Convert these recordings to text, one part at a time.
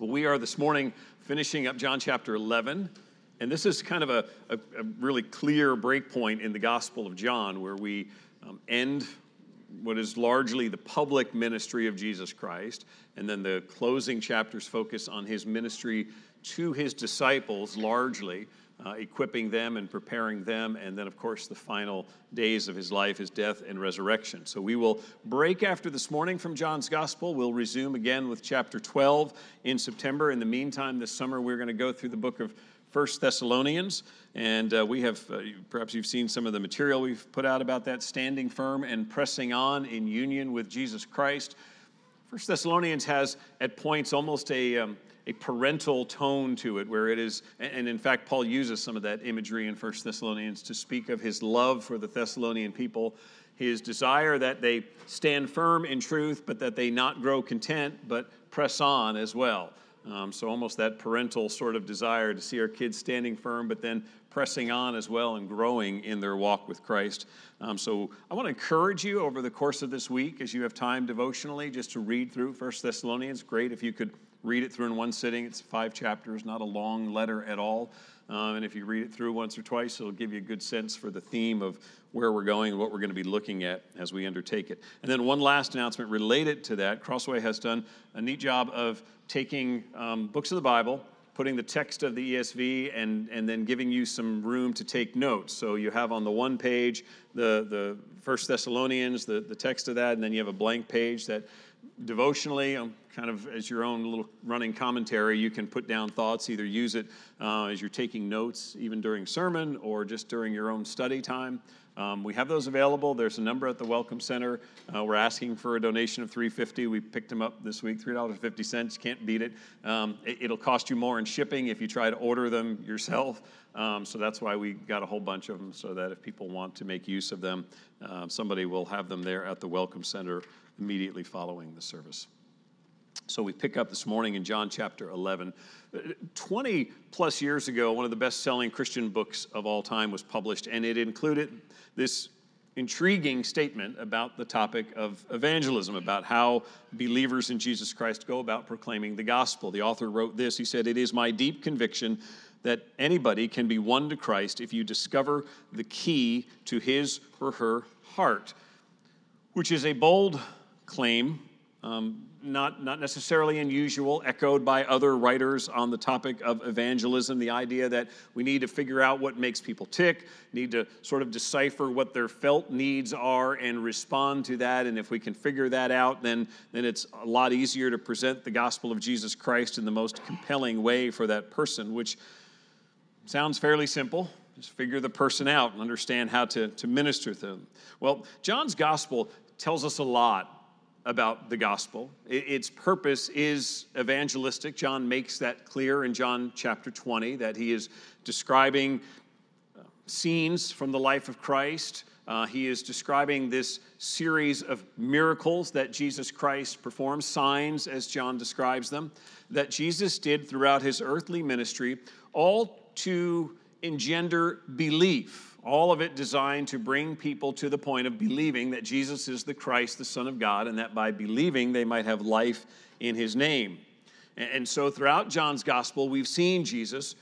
Well, we are this morning finishing up John chapter 11. And this is kind of a, a, a really clear breakpoint in the Gospel of John where we um, end what is largely the public ministry of Jesus Christ. And then the closing chapters focus on his ministry to his disciples largely uh, equipping them and preparing them, and then, of course, the final days of his life, his death and resurrection. So we will break after this morning from John's Gospel. We'll resume again with chapter 12 in September. In the meantime, this summer, we're going to go through the book of First Thessalonians, and uh, we have uh, perhaps you've seen some of the material we've put out about that, standing firm and pressing on in union with Jesus Christ. First Thessalonians has at points almost a um, a parental tone to it, where it is, and in fact, Paul uses some of that imagery in 1 Thessalonians to speak of his love for the Thessalonian people, his desire that they stand firm in truth, but that they not grow content, but press on as well. Um, so, almost that parental sort of desire to see our kids standing firm, but then pressing on as well and growing in their walk with Christ. Um, so, I want to encourage you over the course of this week, as you have time devotionally, just to read through First Thessalonians. Great if you could read it through in one sitting. It's five chapters, not a long letter at all. Um, and if you read it through once or twice, it'll give you a good sense for the theme of where we're going and what we're going to be looking at as we undertake it. And then one last announcement related to that Crossway has done a neat job of taking um, books of the Bible, putting the text of the ESV, and, and then giving you some room to take notes. So you have on the one page the, the First Thessalonians, the, the text of that, and then you have a blank page that devotionally, um, kind of as your own little running commentary, you can put down thoughts, either use it uh, as you're taking notes, even during sermon, or just during your own study time. Um, we have those available. There's a number at the Welcome Center. Uh, we're asking for a donation of 350. We picked them up this week, $3.50. Can't beat it. Um, it. will cost you more in shipping if you try to order them yourself. Um, so that's why we got a whole bunch of them, so that if people want to make use of them, uh, somebody will have them there at the Welcome Center immediately following the service. So we pick up this morning in John chapter 11. 20 plus years ago, one of the best selling Christian books of all time was published, and it included this intriguing statement about the topic of evangelism, about how believers in Jesus Christ go about proclaiming the gospel. The author wrote this He said, It is my deep conviction that anybody can be won to Christ if you discover the key to his or her heart, which is a bold claim, um, not, not necessarily unusual, echoed by other writers on the topic of evangelism. The idea that we need to figure out what makes people tick, need to sort of decipher what their felt needs are and respond to that. And if we can figure that out, then, then it's a lot easier to present the gospel of Jesus Christ in the most compelling way for that person, which sounds fairly simple. Just figure the person out and understand how to, to minister to them. Well, John's gospel tells us a lot about the gospel. Its purpose is evangelistic. John makes that clear in John chapter 20 that he is describing uh, scenes from the life of Christ. Uh, he is describing this series of miracles that Jesus Christ performs, signs as John describes them, that Jesus did throughout his earthly ministry, all to engender belief all of it designed to bring people to the point of believing that Jesus is the Christ, the Son of God, and that by believing they might have life in his name. And so throughout John's gospel, we've seen Jesus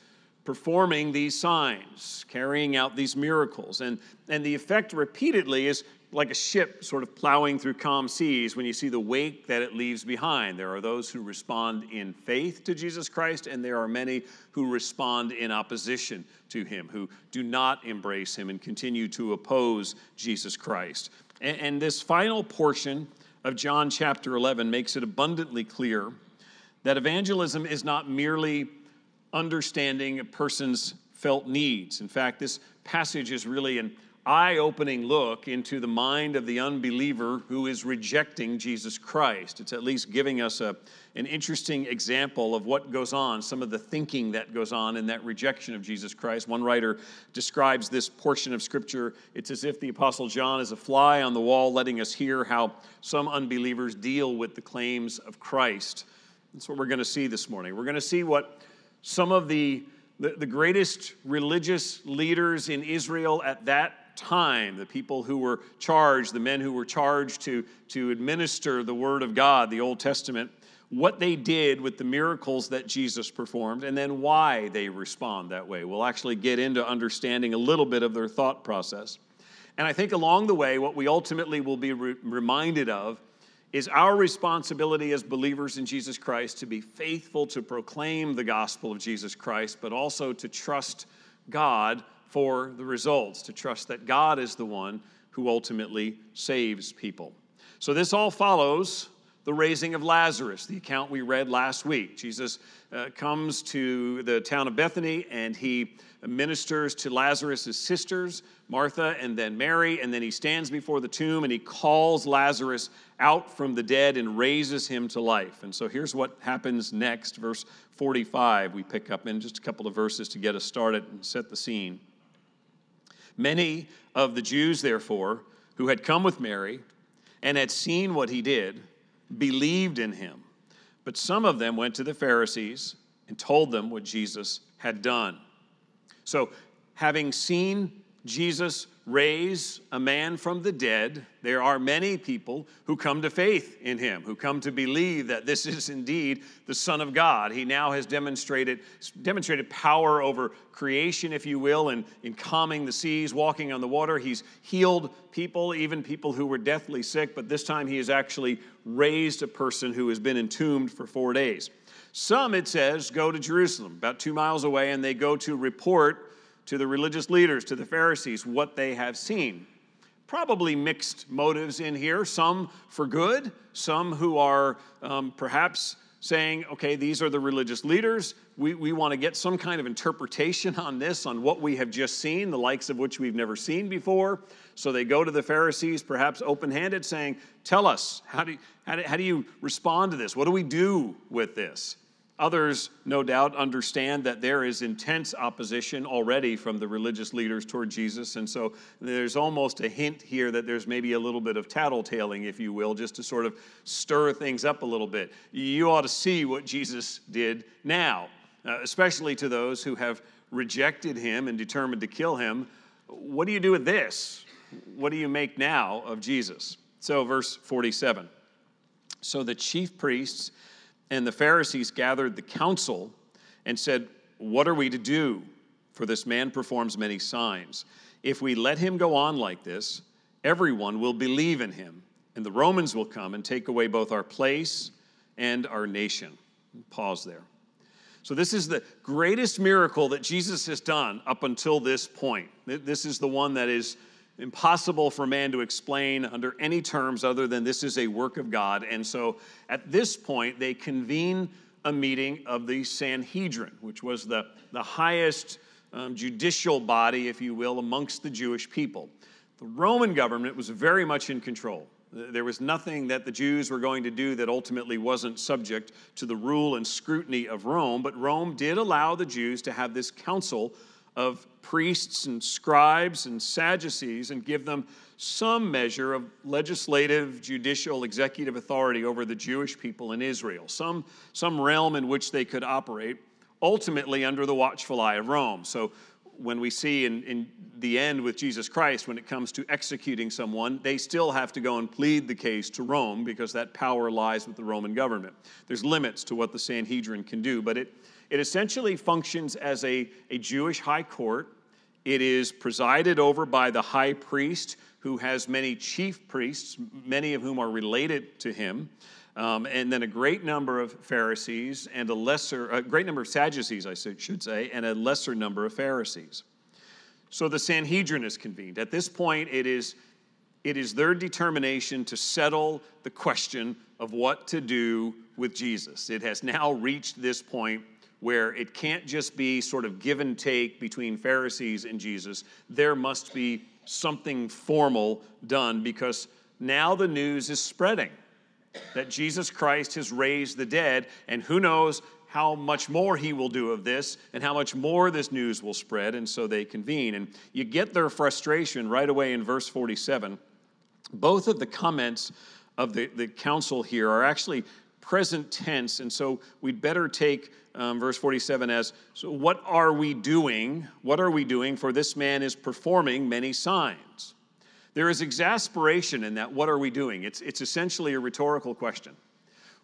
performing these signs, carrying out these miracles. And, and the effect repeatedly is like a ship sort of plowing through calm seas when you see the wake that it leaves behind. There are those who respond in faith to Jesus Christ, and there are many who respond in opposition to him, who do not embrace him and continue to oppose Jesus Christ. And, and this final portion of John chapter 11 makes it abundantly clear that evangelism is not merely understanding a person's felt needs. In fact, this passage is really an eye opening look into the mind of the unbeliever who is rejecting Jesus Christ. It's at least giving us a, an interesting example of what goes on, some of the thinking that goes on in that rejection of Jesus Christ. One writer describes this portion of Scripture it's as if the Apostle John is a fly on the wall, letting us hear how some unbelievers deal with the claims of Christ. That's what we're going to see this morning. We're going to see what some of the the, the greatest religious leaders in Israel at that time, the people who were charged, the men who were charged to, to administer the Word of God, the Old Testament, what they did with the miracles that Jesus performed, and then why they respond that way. We'll actually get into understanding a little bit of their thought process. And I think along the way, what we ultimately will be re- reminded of is our responsibility as believers in Jesus Christ to be faithful to proclaim the gospel of Jesus Christ, but also to trust God for the results, to trust that God is the one who ultimately saves people. So, this all follows the raising of Lazarus, the account we read last week. Jesus uh, comes to the town of Bethany and he ministers to Lazarus' sisters, Martha and then Mary, and then he stands before the tomb and he calls Lazarus out from the dead and raises him to life. And so here's what happens next, verse 45. We pick up in just a couple of verses to get us started and set the scene. Many of the Jews, therefore, who had come with Mary and had seen what he did, believed in him. But some of them went to the Pharisees and told them what Jesus had done. So, having seen Jesus raise a man from the dead, there are many people who come to faith in him, who come to believe that this is indeed the Son of God. He now has demonstrated, demonstrated power over creation, if you will, and in calming the seas, walking on the water. He's healed people, even people who were deathly sick, but this time he has actually raised a person who has been entombed for four days. Some, it says, go to Jerusalem, about two miles away, and they go to report to the religious leaders, to the Pharisees, what they have seen. Probably mixed motives in here, some for good, some who are um, perhaps saying, okay, these are the religious leaders. We, we want to get some kind of interpretation on this, on what we have just seen, the likes of which we've never seen before. So they go to the Pharisees, perhaps open handed, saying, Tell us, how do, how, do, how do you respond to this? What do we do with this? Others, no doubt, understand that there is intense opposition already from the religious leaders toward Jesus. And so there's almost a hint here that there's maybe a little bit of tattletaling, if you will, just to sort of stir things up a little bit. You ought to see what Jesus did now, uh, especially to those who have rejected him and determined to kill him. What do you do with this? What do you make now of Jesus? So, verse 47. So the chief priests and the Pharisees gathered the council and said, What are we to do? For this man performs many signs. If we let him go on like this, everyone will believe in him, and the Romans will come and take away both our place and our nation. Pause there. So, this is the greatest miracle that Jesus has done up until this point. This is the one that is impossible for man to explain under any terms other than this is a work of God. And so at this point, they convene a meeting of the Sanhedrin, which was the, the highest um, judicial body, if you will, amongst the Jewish people. The Roman government was very much in control. There was nothing that the Jews were going to do that ultimately wasn't subject to the rule and scrutiny of Rome, but Rome did allow the Jews to have this council of priests and scribes and Sadducees and give them some measure of legislative, judicial, executive authority over the Jewish people in Israel, some, some realm in which they could operate, ultimately under the watchful eye of Rome. So when we see in, in the end with Jesus Christ, when it comes to executing someone, they still have to go and plead the case to Rome because that power lies with the Roman government. There's limits to what the Sanhedrin can do, but it it essentially functions as a, a Jewish high court. It is presided over by the high priest, who has many chief priests, many of whom are related to him, um, and then a great number of Pharisees and a lesser, a great number of Sadducees, I should say, and a lesser number of Pharisees. So the Sanhedrin is convened. At this point, it is, it is their determination to settle the question of what to do with Jesus. It has now reached this point where it can't just be sort of give and take between Pharisees and Jesus. There must be something formal done because now the news is spreading that Jesus Christ has raised the dead, and who knows how much more he will do of this and how much more this news will spread. And so they convene. And you get their frustration right away in verse 47. Both of the comments of the, the council here are actually present tense, and so we'd better take um, verse 47 as so what are we doing? What are we doing? For this man is performing many signs. There is exasperation in that, what are we doing? It's, it's essentially a rhetorical question.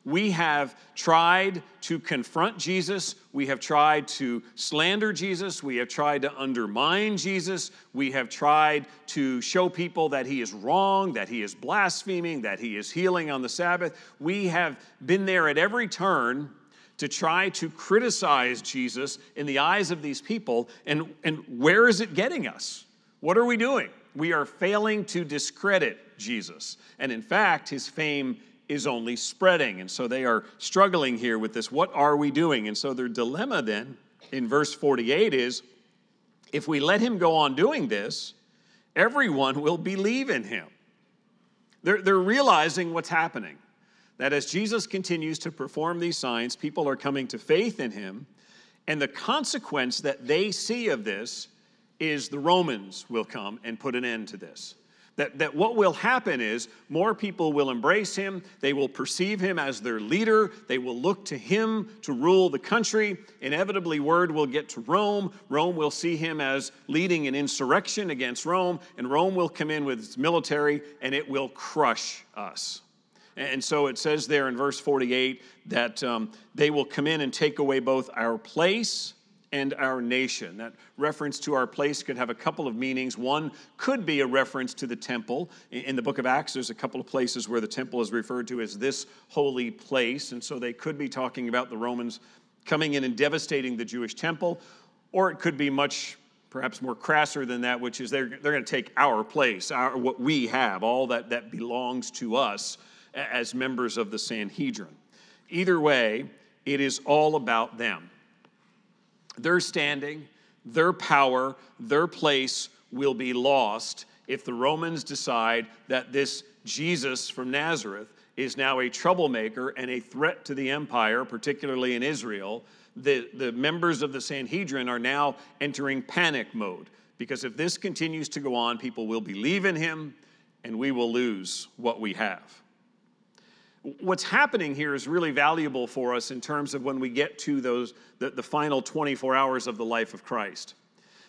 We have tried to confront Jesus. We have tried to slander Jesus. We have tried to undermine Jesus. We have tried to show people that he is wrong, that he is blaspheming, that he is healing on the Sabbath. We have been there at every turn to try to criticize Jesus in the eyes of these people. And, and where is it getting us? What are we doing? We are failing to discredit Jesus. And in fact, his fame is only spreading. And so they are struggling here with this. What are we doing? And so their dilemma then in verse 48 is if we let him go on doing this, everyone will believe in him. They're, they're realizing what's happening. That as Jesus continues to perform these signs, people are coming to faith in him. And the consequence that they see of this is the Romans will come and put an end to this. That, that what will happen is more people will embrace him. They will perceive him as their leader. They will look to him to rule the country. Inevitably, word will get to Rome. Rome will see him as leading an insurrection against Rome, and Rome will come in with its military and it will crush us. And so it says there in verse 48 that um, they will come in and take away both our place and our nation. That reference to our place could have a couple of meanings. One could be a reference to the temple. In the book of Acts, there's a couple of places where the temple is referred to as this holy place. And so they could be talking about the Romans coming in and devastating the Jewish temple. Or it could be much perhaps more crasser than that, which is they're, they're going to take our place, our, what we have, all that, that belongs to us as members of the Sanhedrin. Either way, it is all about them. Their standing, their power, their place will be lost if the Romans decide that this Jesus from Nazareth is now a troublemaker and a threat to the empire, particularly in Israel. The, the members of the Sanhedrin are now entering panic mode because if this continues to go on, people will believe in him and we will lose what we have what's happening here is really valuable for us in terms of when we get to those the, the, final 24 hours of the life of christ.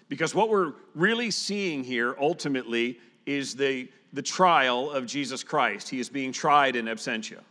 Because what we're really seeing here ultimately is the, the trial of jesus christ. He is being tried in absentia.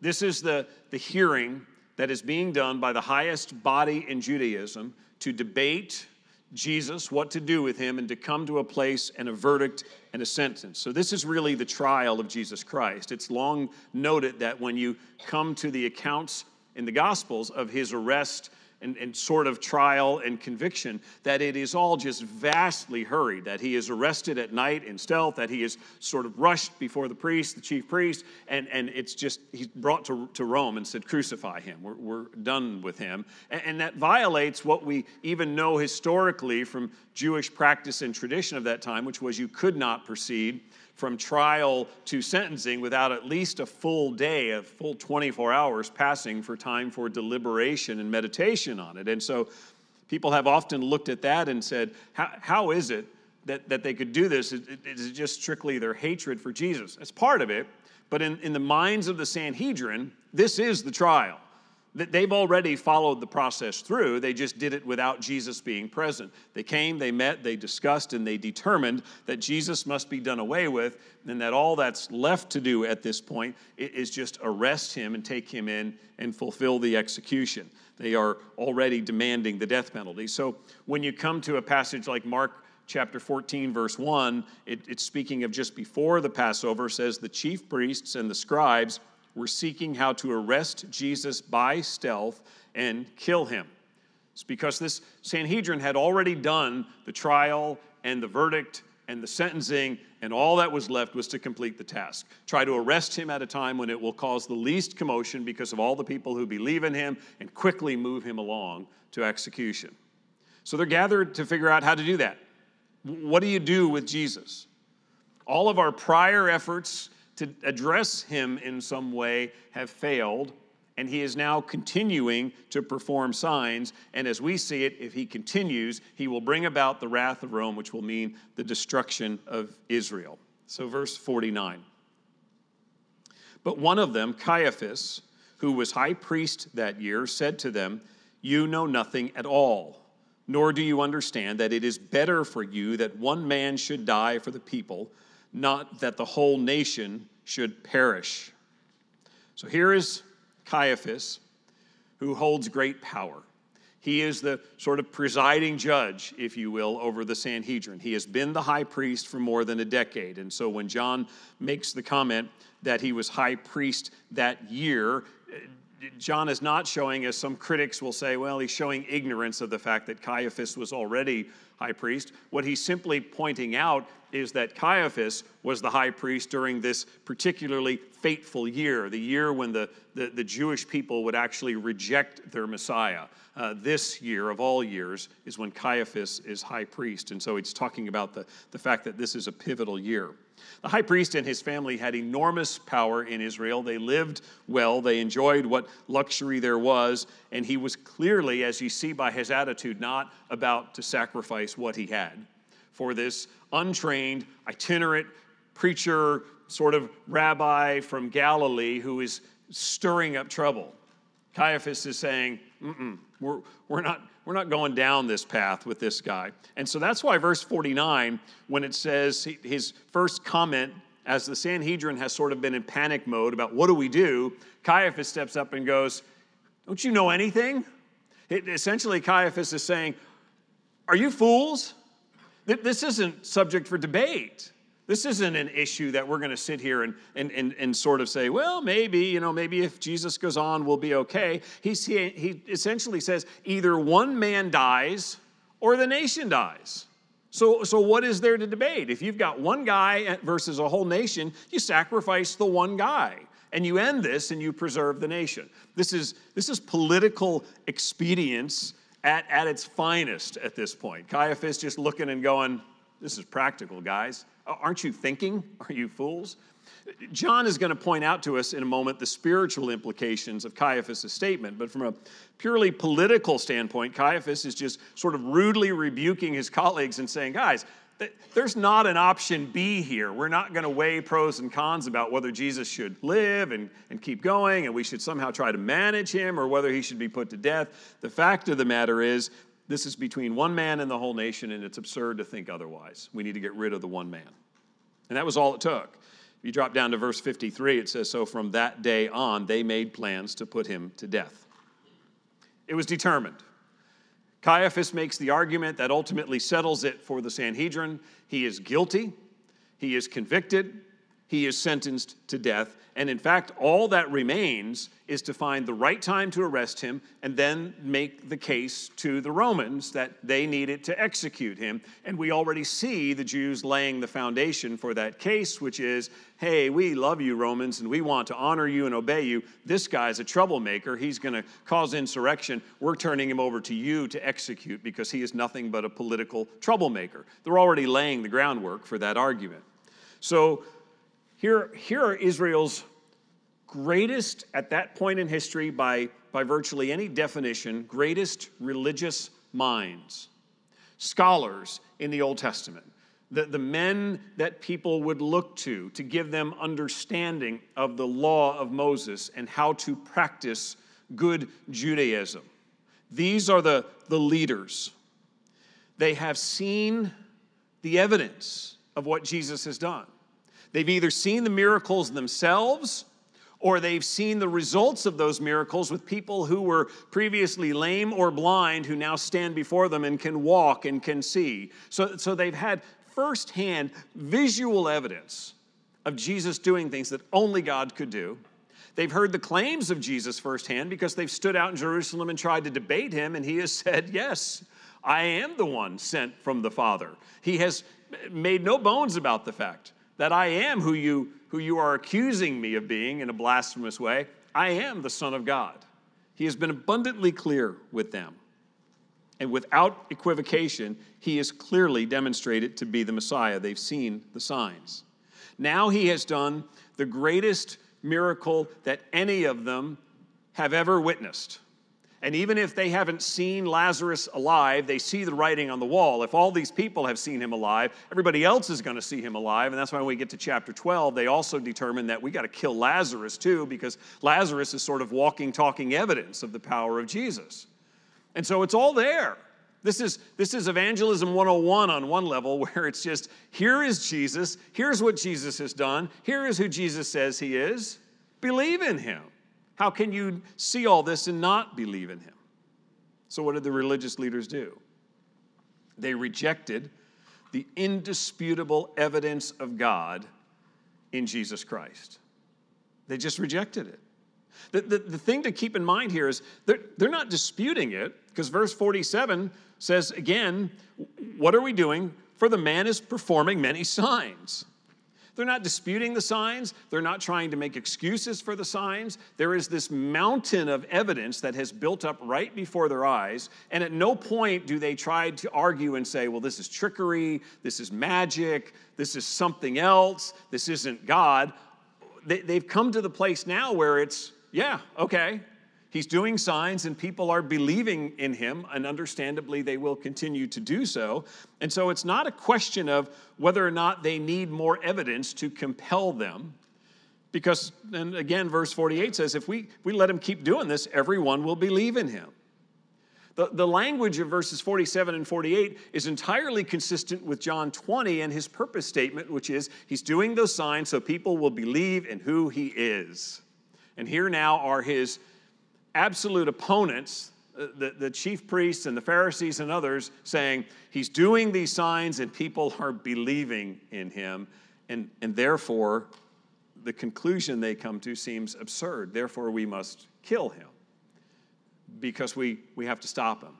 This is the, the hearing that is being done by the highest body in judaism to debate Jesus, what to do with him, and to come to a place and a verdict and a sentence. So, this is really the trial of Jesus Christ. It's long noted that when you come to the accounts in the Gospels of his arrest and, and sort of trial and conviction, that it is all just vastly hurried, that he is arrested at night in stealth, that he is sort of rushed before the priest, the chief priest, and, and it's just, he's brought to, to Rome and said, crucify him. We're, we're done with him. And, and that violates what we even know historically from Jewish practice and tradition of that time, which was you could not proceed from trial to sentencing without at least a full day, a full 24 hours passing for time for deliberation and meditation on it. And so people have often looked at that and said, How, how is it that, that they could do this? Is, is it just strictly their hatred for Jesus? That's part of it. But in, in the minds of the Sanhedrin, this is the trial. They've already followed the process through. They just did it without Jesus being present. They came, they met, they discussed, and they determined that Jesus must be done away with, and that all that's left to do at this point is just arrest him and take him in and fulfill the execution. They are already demanding the death penalty. So when you come to a passage like Mark chapter 14, verse 1, it, it's speaking of just before the Passover, says the chief priests and the scribes were seeking how to arrest Jesus by stealth and kill him. It's because this Sanhedrin had already done the trial and the verdict and the sentencing, and all that was left was to complete the task. Try to arrest him at a time when it will cause the least commotion because of all the people who believe in him, and quickly move him along to execution. So they're gathered to figure out how to do that. What do you do with Jesus? All of our prior efforts to address him in some way have failed, and he is now continuing to perform signs. And as we see it, if he continues, he will bring about the wrath of Rome, which will mean the destruction of Israel. So, verse 49. But one of them, Caiaphas, who was high priest that year, said to them, You know nothing at all, nor do you understand that it is better for you that one man should die for the people not that the whole nation should perish. So here is Caiaphas, who holds great power. He is the sort of presiding judge, if you will, over the Sanhedrin. He has been the high priest for more than a decade. And so when John makes the comment that he was high priest that year, John is not showing, as some critics will say, well, he's showing ignorance of the fact that Caiaphas was already high priest. What he's simply pointing out is that Caiaphas was the high priest during this particularly fateful year, the year when the, the, the Jewish people would actually reject their Messiah. Uh, this year of all years is when Caiaphas is high priest. And so he's talking about the, the fact that this is a pivotal year. The high priest and his family had enormous power in Israel. They lived well, they enjoyed what luxury there was, and he was clearly, as you see by his attitude, not about to sacrifice what he had for this untrained, itinerant preacher, sort of rabbi from Galilee who is stirring up trouble. Caiaphas is saying, we're, we're, not, we're not going down this path with this guy. And so that's why verse 49, when it says his first comment, as the Sanhedrin has sort of been in panic mode about what do we do, Caiaphas steps up and goes, Don't you know anything? It, essentially, Caiaphas is saying, Are you fools? This isn't subject for debate. This isn't an issue that we're going to sit here and, and, and, and sort of say, well, maybe, you know, maybe if Jesus goes on, we'll be okay. He's, he, he essentially says either one man dies or the nation dies. So, so what is there to debate? If you've got one guy versus a whole nation, you sacrifice the one guy and you end this and you preserve the nation. This is, this is political expedience at, at its finest at this point. Caiaphas just looking and going, this is practical, guys. Aren't you thinking? Are you fools? John is going to point out to us in a moment the spiritual implications of Caiaphas' statement, but from a purely political standpoint, Caiaphas is just sort of rudely rebuking his colleagues and saying, guys, there's not an option B here. We're not going to weigh pros and cons about whether Jesus should live and, and keep going and we should somehow try to manage him or whether he should be put to death. The fact of the matter is, this is between one man and the whole nation, and it's absurd to think otherwise. We need to get rid of the one man. And that was all it took. If you drop down to verse 53, it says, So from that day on, they made plans to put him to death. It was determined. Caiaphas makes the argument that ultimately settles it for the Sanhedrin. He is guilty, he is convicted, he is sentenced to death. And in fact, all that remains is to find the right time to arrest him and then make the case to the Romans that they needed to execute him. And we already see the Jews laying the foundation for that case, which is hey, we love you, Romans, and we want to honor you and obey you. This guy's a troublemaker. He's going to cause insurrection. We're turning him over to you to execute because he is nothing but a political troublemaker. They're already laying the groundwork for that argument. So, here, here are Israel's greatest, at that point in history, by, by virtually any definition, greatest religious minds, scholars in the Old Testament, the, the men that people would look to to give them understanding of the law of Moses and how to practice good Judaism. These are the, the leaders. They have seen the evidence of what Jesus has done. They've either seen the miracles themselves or they've seen the results of those miracles with people who were previously lame or blind who now stand before them and can walk and can see. So, so they've had firsthand visual evidence of Jesus doing things that only God could do. They've heard the claims of Jesus firsthand because they've stood out in Jerusalem and tried to debate him, and he has said, Yes, I am the one sent from the Father. He has made no bones about the fact that I am who you, who you are accusing me of being in a blasphemous way. I am the Son of God. He has been abundantly clear with them. And without equivocation, he is clearly demonstrated to be the Messiah. They've seen the signs. Now he has done the greatest miracle that any of them have ever witnessed. And even if they haven't seen Lazarus alive, they see the writing on the wall. If all these people have seen him alive, everybody else is going to see him alive. And that's why when we get to chapter 12, they also determine that we got to kill Lazarus too, because Lazarus is sort of walking, talking evidence of the power of Jesus. And so it's all there. This is, this is evangelism 101 on one level, where it's just here is Jesus, here's what Jesus has done, here is who Jesus says he is. Believe in him. How can you see all this and not believe in him? So, what did the religious leaders do? They rejected the indisputable evidence of God in Jesus Christ. They just rejected it. The, the, the thing to keep in mind here is they're, they're not disputing it, because verse 47 says again, What are we doing? For the man is performing many signs. They're not disputing the signs. They're not trying to make excuses for the signs. There is this mountain of evidence that has built up right before their eyes. And at no point do they try to argue and say, well, this is trickery, this is magic, this is something else, this isn't God. They, have come to the place now where it's, yeah, okay, He's doing signs, and people are believing in him, and understandably, they will continue to do so. And so it's not a question of whether or not they need more evidence to compel them. Because, and again, verse 48 says, if we, we let him keep doing this, everyone will believe in him. The, the language of verses 47 and 48 is entirely consistent with John 20 and his purpose statement, which is he's doing those signs so people will believe in who he is. And here now are his absolute opponents, uh, the, the chief priests and the Pharisees and others, saying, He's doing these signs and people are believing in him. And, and therefore, the conclusion they come to seems absurd. Therefore, we must kill him because we, we have to stop him,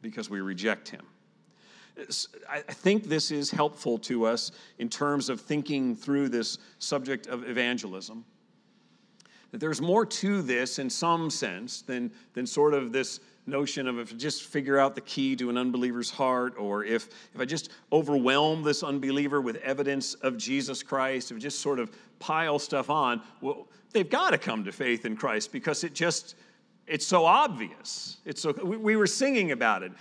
because we reject him. I think this is helpful to us in terms of thinking through this subject of evangelism that there's more to this in some sense than, than sort of this notion of if I just figure out the key to an unbeliever's heart, or if, if I just overwhelm this unbeliever with evidence of Jesus Christ, if I just sort of pile stuff on, well, they've got to come to faith in Christ because it just, it's so obvious. It's so, we, we were singing about it.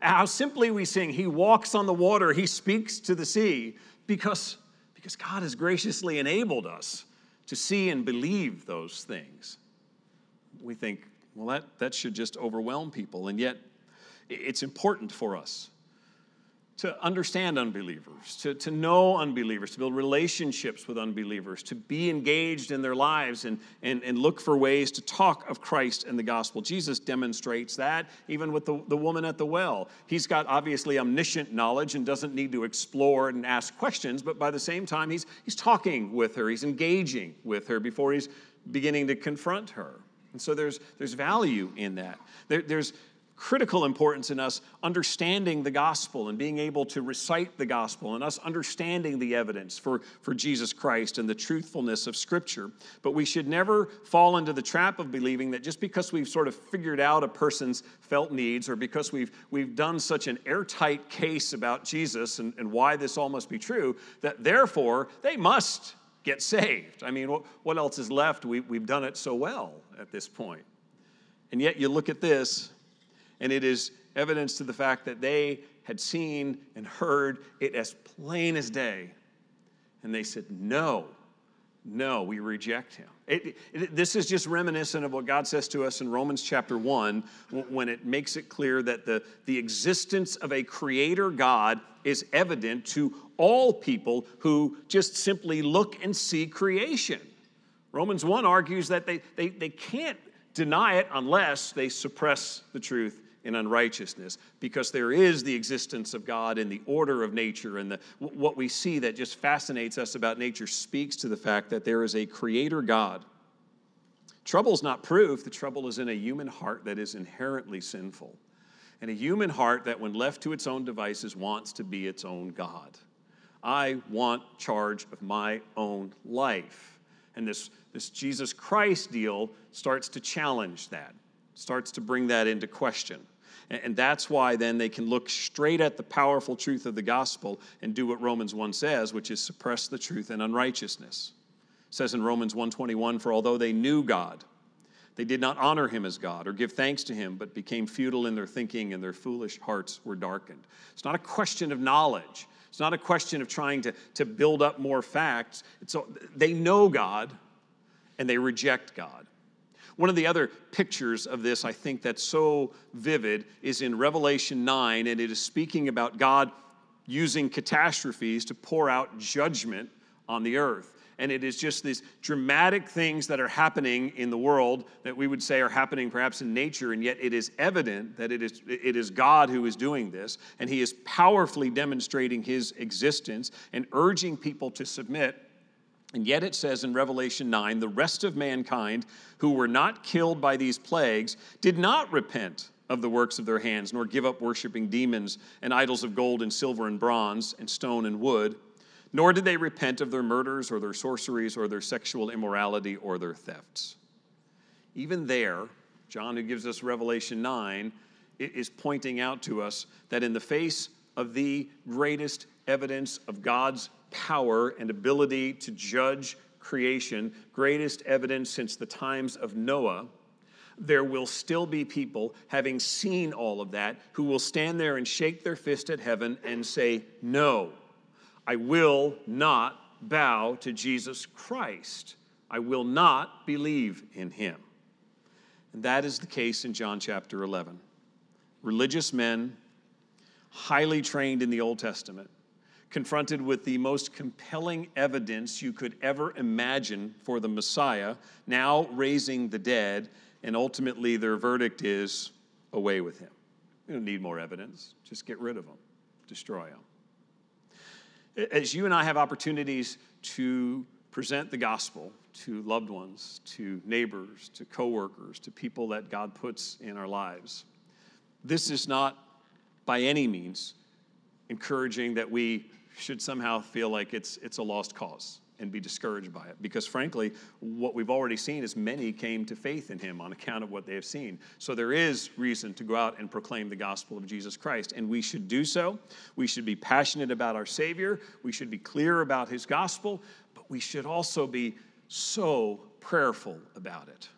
How simply we sing, He walks on the water, He speaks to the sea, because, because God has graciously enabled us to see and believe those things. We think, well, that, that should just overwhelm people. And yet, it's important for us to understand unbelievers, to, to know unbelievers, to build relationships with unbelievers, to be engaged in their lives and, and, and look for ways to talk of Christ and the gospel. Jesus demonstrates that even with the, the woman at the well. He's got obviously omniscient knowledge and doesn't need to explore and ask questions, but by the same time, he's, he's talking with her, he's engaging with her before he's beginning to confront her. And so there's, there's value in that. There, there's, critical importance in us understanding the gospel and being able to recite the gospel and us understanding the evidence for, for Jesus Christ and the truthfulness of Scripture. But we should never fall into the trap of believing that just because we've sort of figured out a person's felt needs or because we've, we've done such an airtight case about Jesus and, and why this all must be true, that therefore they must get saved. I mean, what, what else is left? We, we've done it so well at this point. And yet you look at this and it is evidence to the fact that they had seen and heard it as plain as day. And they said, No, no, we reject him. It, it, this is just reminiscent of what God says to us in Romans chapter 1 when it makes it clear that the, the existence of a creator God is evident to all people who just simply look and see creation. Romans 1 argues that they, they, they can't deny it unless they suppress the truth in unrighteousness because there is the existence of God in the order of nature. And the, what we see that just fascinates us about nature speaks to the fact that there is a creator God. Trouble is not proof, the trouble is in a human heart that is inherently sinful. And a human heart that, when left to its own devices, wants to be its own God. I want charge of my own life. And this, this Jesus Christ deal starts to challenge that, starts to bring that into question. And that's why then they can look straight at the powerful truth of the gospel and do what Romans 1 says, which is suppress the truth in unrighteousness. It says in Romans 1:21, for although they knew God, they did not honor him as God or give thanks to him, but became futile in their thinking and their foolish hearts were darkened. It's not a question of knowledge. It's not a question of trying to, to build up more facts. It's, they know God and they reject God. One of the other pictures of this, I think, that's so vivid is in Revelation 9, and it is speaking about God using catastrophes to pour out judgment on the earth. and it is just these dramatic things that are happening in the world that we would say are happening perhaps in nature, and yet it is evident that it is, it is God who is doing this, and He is powerfully demonstrating His existence and urging people to submit. And yet it says in Revelation 9 the rest of mankind who were not killed by these plagues did not repent of the works of their hands, nor give up worshiping demons and idols of gold and silver and bronze and stone and wood, nor did they repent of their murders or their sorceries or their sexual immorality or their thefts. Even there, John, who gives us Revelation 9, is pointing out to us that in the face of the greatest evidence of God's power and ability to judge creation, greatest evidence since the times of Noah, there will still be people, having seen all of that, who will stand there and shake their fist at heaven and say, No, I will not bow to Jesus Christ. I will not believe in him. And that is the case in John chapter 11. Religious men, highly trained in the Old Testament, confronted with the most compelling evidence you could ever imagine for the Messiah, now raising the dead, and ultimately their verdict is away with him. We don't need more evidence, just get rid of him, destroy him. As you and I have opportunities to present the gospel to loved ones, to neighbors, to coworkers, to people that God puts in our lives, this is not by any means encouraging that we should somehow feel like it's, it's a lost cause and be discouraged by it. Because frankly, what we've already seen is many came to faith in him on account of what they have seen. So there is reason to go out and proclaim the gospel of Jesus Christ. And we should do so. We should be passionate about our Savior. We should be clear about his gospel. But we should also be so prayerful about it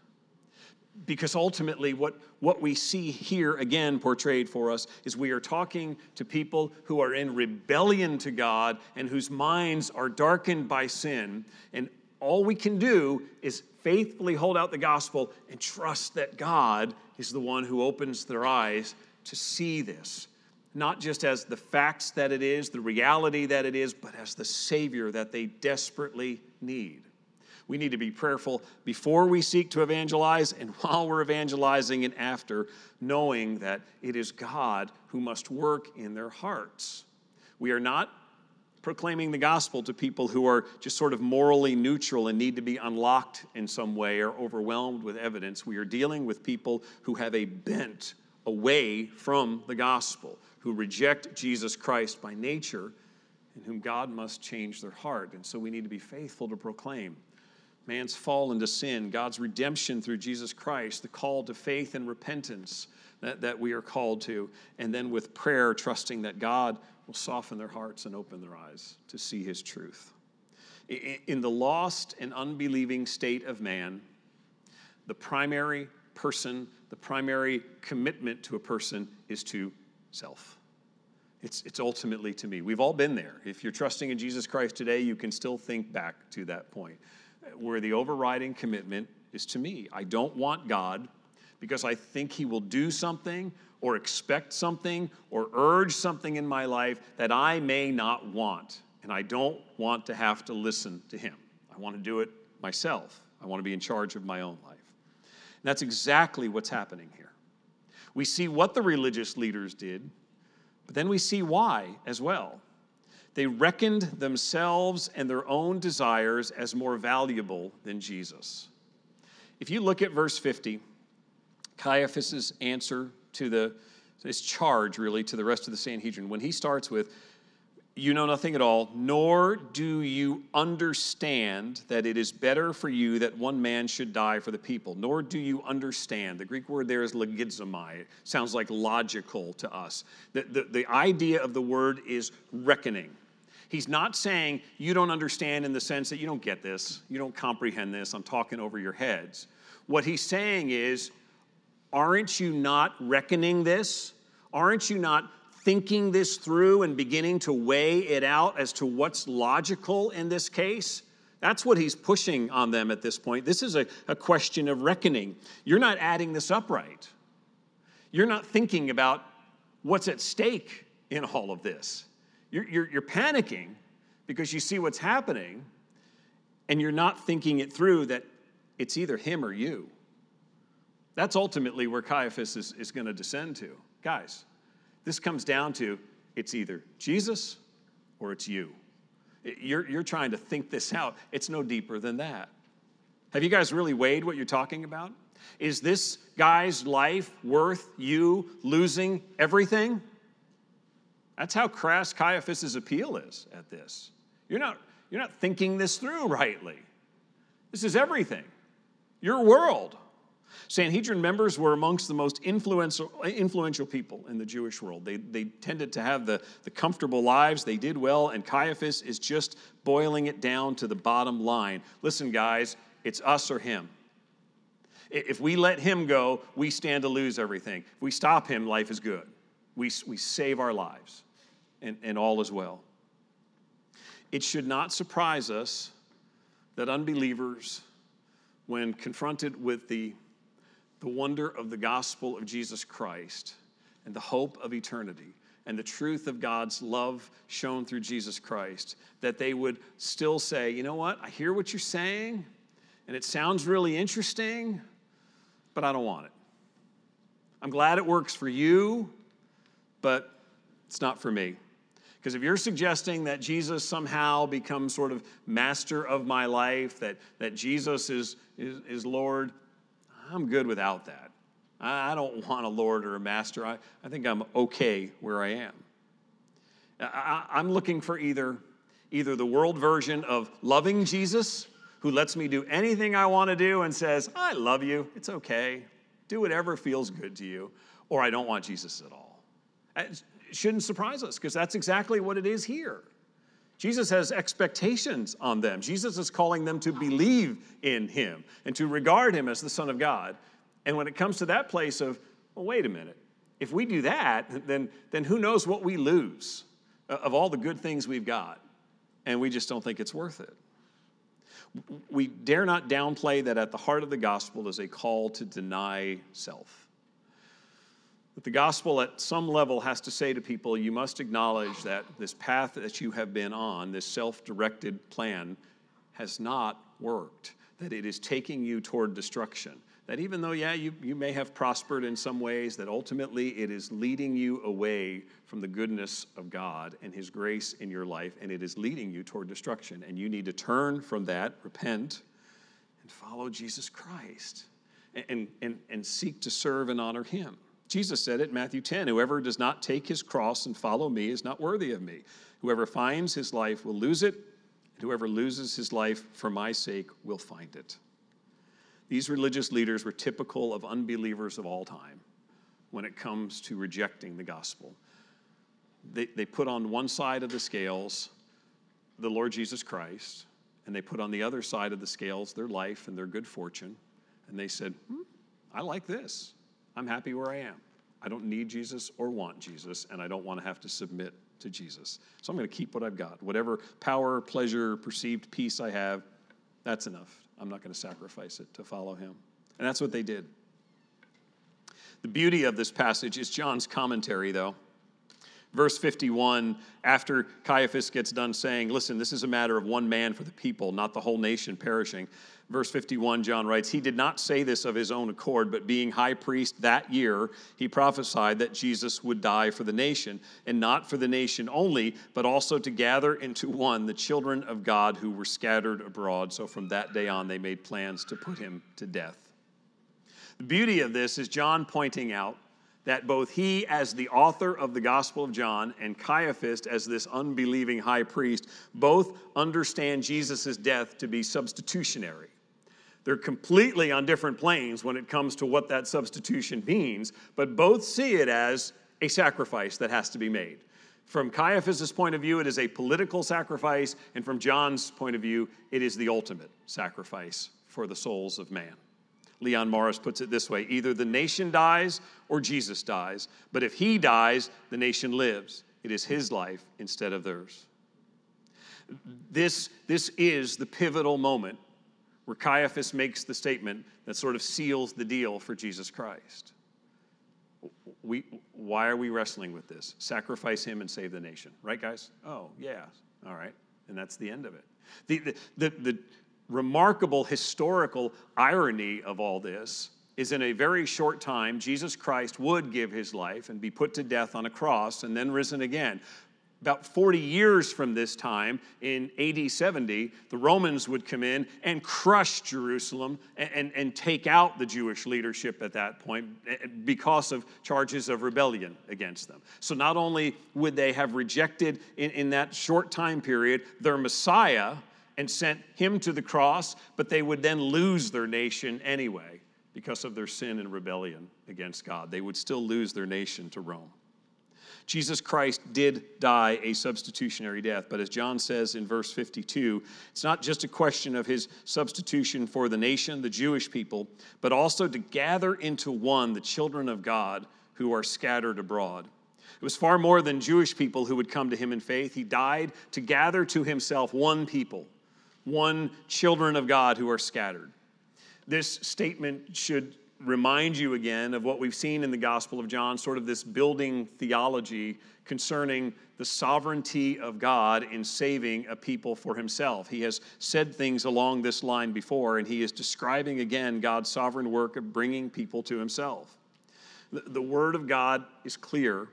because ultimately what, what we see here again portrayed for us is we are talking to people who are in rebellion to god and whose minds are darkened by sin. And all we can do is faithfully hold out the gospel and trust that god is the one who opens their eyes to see this not just as the facts that it is the reality that it is but as the savior that they desperately need we need to be prayerful before we seek to evangelize and while we're evangelizing and after, knowing that it is God who must work in their hearts. We are not proclaiming the gospel to people who are just sort of morally neutral and need to be unlocked in some way or overwhelmed with evidence. We are dealing with people who have a bent away from the gospel, who reject Jesus Christ by nature, and whom God must change their heart. And so we need to be faithful to proclaim man's fall into sin, God's redemption through Jesus Christ, the call to faith and repentance that, that we are called to, and then with prayer, trusting that God will soften their hearts and open their eyes to see his truth. In the lost and unbelieving state of man, the primary person, the primary commitment to a person is to self. It's, it's ultimately to me. We've all been there. If you're trusting in Jesus Christ today, you can still think back to that point where the overriding commitment is to me. I don't want God because I think He will do something or expect something or urge something in my life that I may not want. And I don't want to have to listen to Him. I want to do it myself. I want to be in charge of my own life. And that's exactly what's happening here. We see what the religious leaders did, but then we see why as well. They reckoned themselves and their own desires as more valuable than Jesus. If you look at verse 50, Caiaphas's answer to the his charge really to the rest of the Sanhedrin. When he starts with you know nothing at all nor do you understand that it is better for you that one man should die for the people. Nor do you understand. The greek word there is logizomai it sounds like logical to us. The, the, the idea of the word is reckoning He's not saying you don't understand in the sense that you don't get this, you don't comprehend this, I'm talking over your heads. What he's saying is, aren't you not reckoning this? Aren't you not thinking this through and beginning to weigh it out as to what's logical in this case? That's what he's pushing on them at this point. This is a, a question of reckoning. You're not adding this up right. You're not thinking about what's at stake in all of this. You're, you're, you're panicking because you see what's happening, and you're not thinking it through that it's either him or you. That's ultimately where Caiaphas is, is going to descend to. Guys, this comes down to it's either Jesus or it's you. You're, you're trying to think this out. It's no deeper than that. Have you guys really weighed what you're talking about? Is this guy's life worth you losing everything? That's how crass Caiaphas' appeal is at this. You're not, you're not thinking this through rightly. This is everything, your world. Sanhedrin members were amongst the most influential, influential people in the Jewish world. They, they tended to have the, the comfortable lives, they did well, and Caiaphas is just boiling it down to the bottom line. Listen, guys, it's us or him. If we let him go, we stand to lose everything. If we stop him, life is good. We, we save our lives, and, and all is well. It should not surprise us that unbelievers, when confronted with the the wonder of the gospel of Jesus Christ and the hope of eternity and the truth of God's love shown through Jesus Christ, that they would still say, you know what, I hear what you're saying, and it sounds really interesting, but I don't want it. I'm glad it works for you, but it's not for me. Because if you're suggesting that Jesus somehow becomes sort of master of my life, that, that Jesus is, is, is Lord, I'm good without that. I don't want a Lord or a master. I, I think I'm okay where I am. I, I'm looking for either, either the world version of loving Jesus, who lets me do anything I want to do and says, I love you, it's okay, do whatever feels good to you, or I don't want Jesus at all. It shouldn't surprise us because that's exactly what it is here. Jesus has expectations on them. Jesus is calling them to believe in him and to regard him as the Son of God. And when it comes to that place of, well, wait a minute, if we do that, then, then who knows what we lose uh, of all the good things we've got, and we just don't think it's worth it. We dare not downplay that at the heart of the gospel is a call to deny self. But the gospel, at some level, has to say to people you must acknowledge that this path that you have been on, this self directed plan, has not worked, that it is taking you toward destruction. That even though, yeah, you, you may have prospered in some ways, that ultimately it is leading you away from the goodness of God and His grace in your life, and it is leading you toward destruction. And you need to turn from that, repent, and follow Jesus Christ, and, and, and, and seek to serve and honor Him. Jesus said it in Matthew 10 Whoever does not take his cross and follow me is not worthy of me. Whoever finds his life will lose it, and whoever loses his life for my sake will find it. These religious leaders were typical of unbelievers of all time when it comes to rejecting the gospel. They, they put on one side of the scales the Lord Jesus Christ, and they put on the other side of the scales their life and their good fortune, and they said, hmm, I like this. I'm happy where I am. I don't need Jesus or want Jesus, and I don't want to have to submit to Jesus. So I'm going to keep what I've got. Whatever power, pleasure, perceived peace I have, that's enough. I'm not going to sacrifice it to follow him. And that's what they did. The beauty of this passage is John's commentary, though. Verse 51, after Caiaphas gets done saying, Listen, this is a matter of one man for the people, not the whole nation perishing. Verse 51, John writes, He did not say this of his own accord, but being high priest that year, he prophesied that Jesus would die for the nation, and not for the nation only, but also to gather into one the children of God who were scattered abroad. So from that day on, they made plans to put him to death. The beauty of this is John pointing out that both he, as the author of the Gospel of John, and Caiaphas, as this unbelieving high priest, both understand Jesus' death to be substitutionary. They're completely on different planes when it comes to what that substitution means, but both see it as a sacrifice that has to be made. From Caiaphas' point of view, it is a political sacrifice, and from John's point of view, it is the ultimate sacrifice for the souls of man. Leon Morris puts it this way either the nation dies or Jesus dies, but if he dies, the nation lives. It is his life instead of theirs. This, this is the pivotal moment where Caiaphas makes the statement that sort of seals the deal for Jesus Christ. We, why are we wrestling with this? Sacrifice him and save the nation, right, guys? Oh, yeah, all right. And that's the end of it. The, the, the, the remarkable historical irony of all this is in a very short time, Jesus Christ would give his life and be put to death on a cross and then risen again. About 40 years from this time, in AD 70, the Romans would come in and crush Jerusalem and, and, and take out the Jewish leadership at that point eh, eh, because of charges of rebellion against them. So not only would they have rejected in, in that short time period their Messiah and sent him to the cross, but they would then lose their nation anyway because of their sin and rebellion against God. They would still lose their nation to Rome. Jesus Christ did die a substitutionary death, but as John says in verse 52, it's not just a question of his substitution for the nation, the Jewish people, but also to gather into one the children of God who are scattered abroad. It was far more than Jewish people who would come to him in faith. He died to gather to himself one people, one children of God who are scattered. This statement should remind you again of what we've seen in the Gospel of John, sort of this building theology concerning the sovereignty of God in saving a people for himself. He has said things along this line before, and he is describing again God's sovereign work of bringing people to himself. The Word of God is clear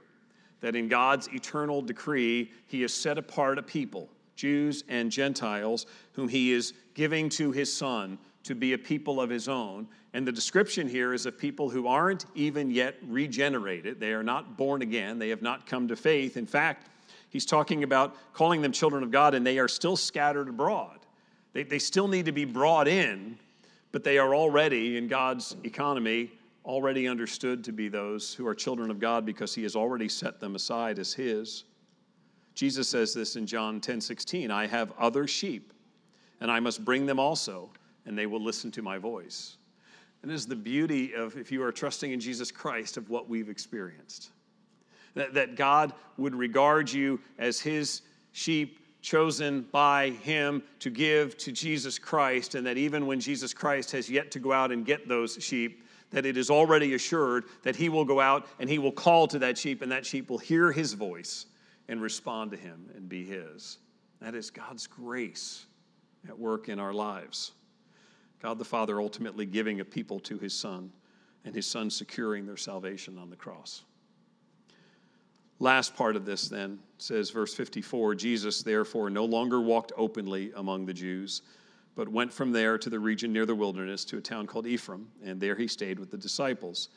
that in God's eternal decree, he has set apart a people, Jews and Gentiles, whom he is giving to his Son to be a people of his own. And the description here is of people who aren't even yet regenerated. They are not born again. They have not come to faith. In fact, he's talking about calling them children of God, and they are still scattered abroad. They, they still need to be brought in, but they are already, in God's economy, already understood to be those who are children of God because he has already set them aside as his. Jesus says this in John 10 16 I have other sheep, and I must bring them also and they will listen to my voice. And this is the beauty of, if you are trusting in Jesus Christ, of what we've experienced. That, that God would regard you as his sheep chosen by him to give to Jesus Christ, and that even when Jesus Christ has yet to go out and get those sheep, that it is already assured that he will go out and he will call to that sheep, and that sheep will hear his voice and respond to him and be his. That is God's grace at work in our lives. God the Father ultimately giving a people to his Son, and his Son securing their salvation on the cross. Last part of this then says, verse 54 Jesus therefore no longer walked openly among the Jews, but went from there to the region near the wilderness to a town called Ephraim, and there he stayed with the disciples.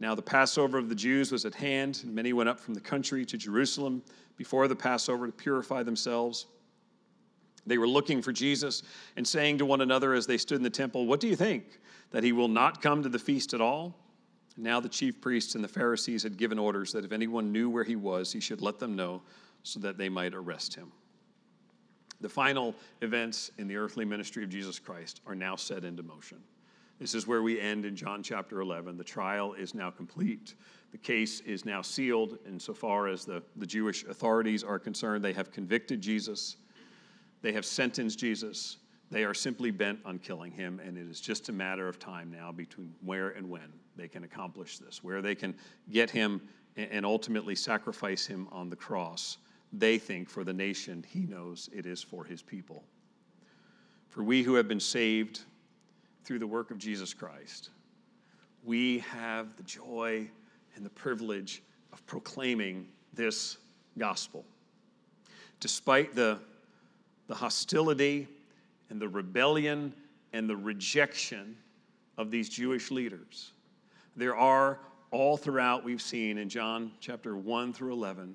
Now the Passover of the Jews was at hand, and many went up from the country to Jerusalem before the Passover to purify themselves. They were looking for Jesus and saying to one another as they stood in the temple, What do you think? That he will not come to the feast at all? Now the chief priests and the Pharisees had given orders that if anyone knew where he was, he should let them know so that they might arrest him. The final events in the earthly ministry of Jesus Christ are now set into motion. This is where we end in John chapter 11. The trial is now complete. The case is now sealed insofar as the, the Jewish authorities are concerned. They have convicted Jesus. They have sentenced Jesus. They are simply bent on killing him, and it is just a matter of time now between where and when they can accomplish this, where they can get him and ultimately sacrifice him on the cross. They think for the nation, he knows it is for his people. For we who have been saved through the work of Jesus Christ, we have the joy and the privilege of proclaiming this gospel. Despite the the hostility and the rebellion and the rejection of these Jewish leaders. There are all throughout, we've seen in John chapter 1 through 11,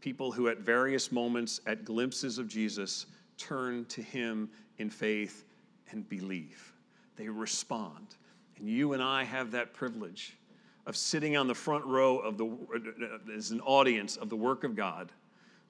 people who at various moments, at glimpses of Jesus, turn to him in faith and believe. They respond. And you and I have that privilege of sitting on the front row of the uh, uh, as an audience of the work of God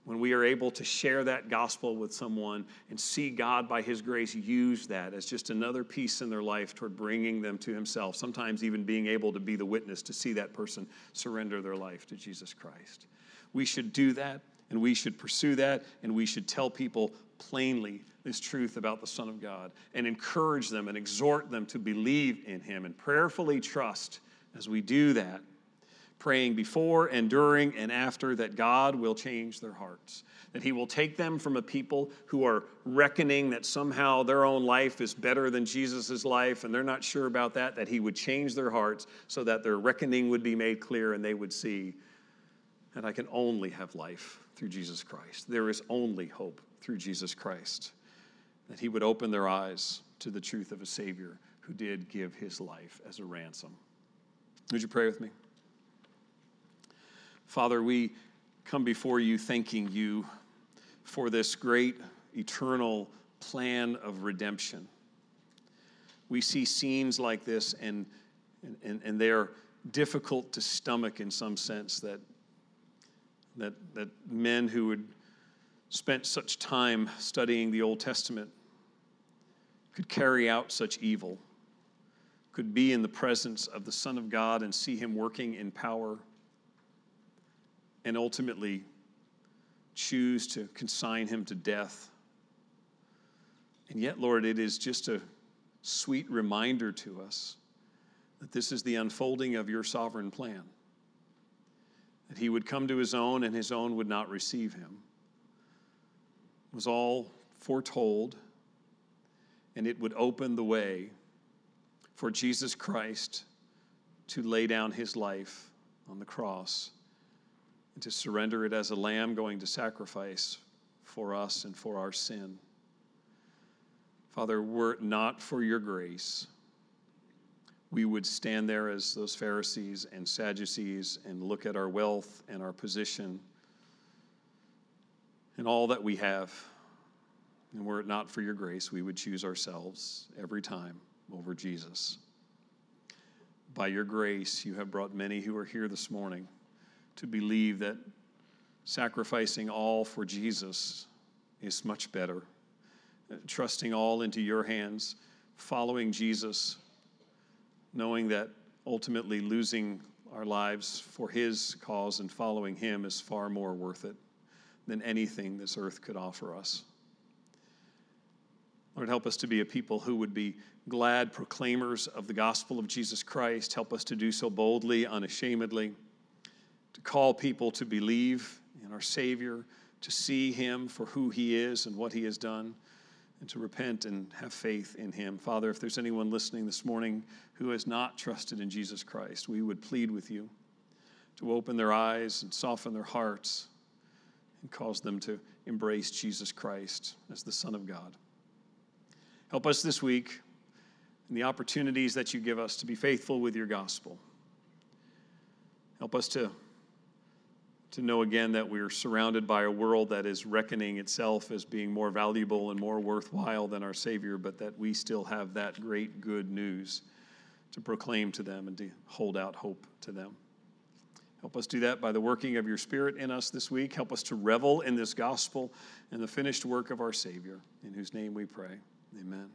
when we are able to share that gospel with someone and see God, by His grace, use that as just another piece in their life toward bringing them to Himself, sometimes even being able to be the witness to see that person surrender their life to Jesus Christ. We should do that, and we should pursue that, and we should tell people plainly this truth about the Son of God and encourage them and exhort them to believe in Him and prayerfully trust as we do that praying before and during and after that God will change their hearts. That He will take them from a people who are reckoning that somehow their own life is better than Jesus' life and they're not sure about that, that He would change their hearts so that their reckoning would be made clear and they would see that I can only have life through Jesus Christ. There is only hope through Jesus Christ. That He would open their eyes to the truth of a Savior who did give His life as a ransom. Would you pray with me? Father, we come before you thanking you for this great eternal plan of redemption. We see scenes like this, and, and, and they are difficult to stomach in some sense that, that, that men who had spent such time studying the Old Testament could carry out such evil, could be in the presence of the Son of God and see him working in power and ultimately choose to consign him to death. And yet, Lord, it is just a sweet reminder to us that this is the unfolding of your sovereign plan. That he would come to his own and his own would not receive him. It was all foretold, and it would open the way for Jesus Christ to lay down his life on the cross to surrender it as a lamb going to sacrifice for us and for our sin. Father, were it not for your grace, we would stand there as those Pharisees and Sadducees and look at our wealth and our position and all that we have. And were it not for your grace, we would choose ourselves every time over Jesus. By your grace, you have brought many who are here this morning to believe that sacrificing all for Jesus is much better. Trusting all into your hands, following Jesus, knowing that ultimately losing our lives for his cause and following him is far more worth it than anything this earth could offer us. Lord, help us to be a people who would be glad proclaimers of the gospel of Jesus Christ. Help us to do so boldly, unashamedly to call people to believe in our Savior, to see Him for who He is and what He has done, and to repent and have faith in Him. Father, if there's anyone listening this morning who has not trusted in Jesus Christ, we would plead with you to open their eyes and soften their hearts and cause them to embrace Jesus Christ as the Son of God. Help us this week in the opportunities that you give us to be faithful with your gospel. Help us to to know again that we're surrounded by a world that is reckoning itself as being more valuable and more worthwhile than our Savior, but that we still have that great good news to proclaim to them and to hold out hope to them. Help us do that by the working of your Spirit in us this week. Help us to revel in this gospel and the finished work of our Savior, in whose name we pray. Amen.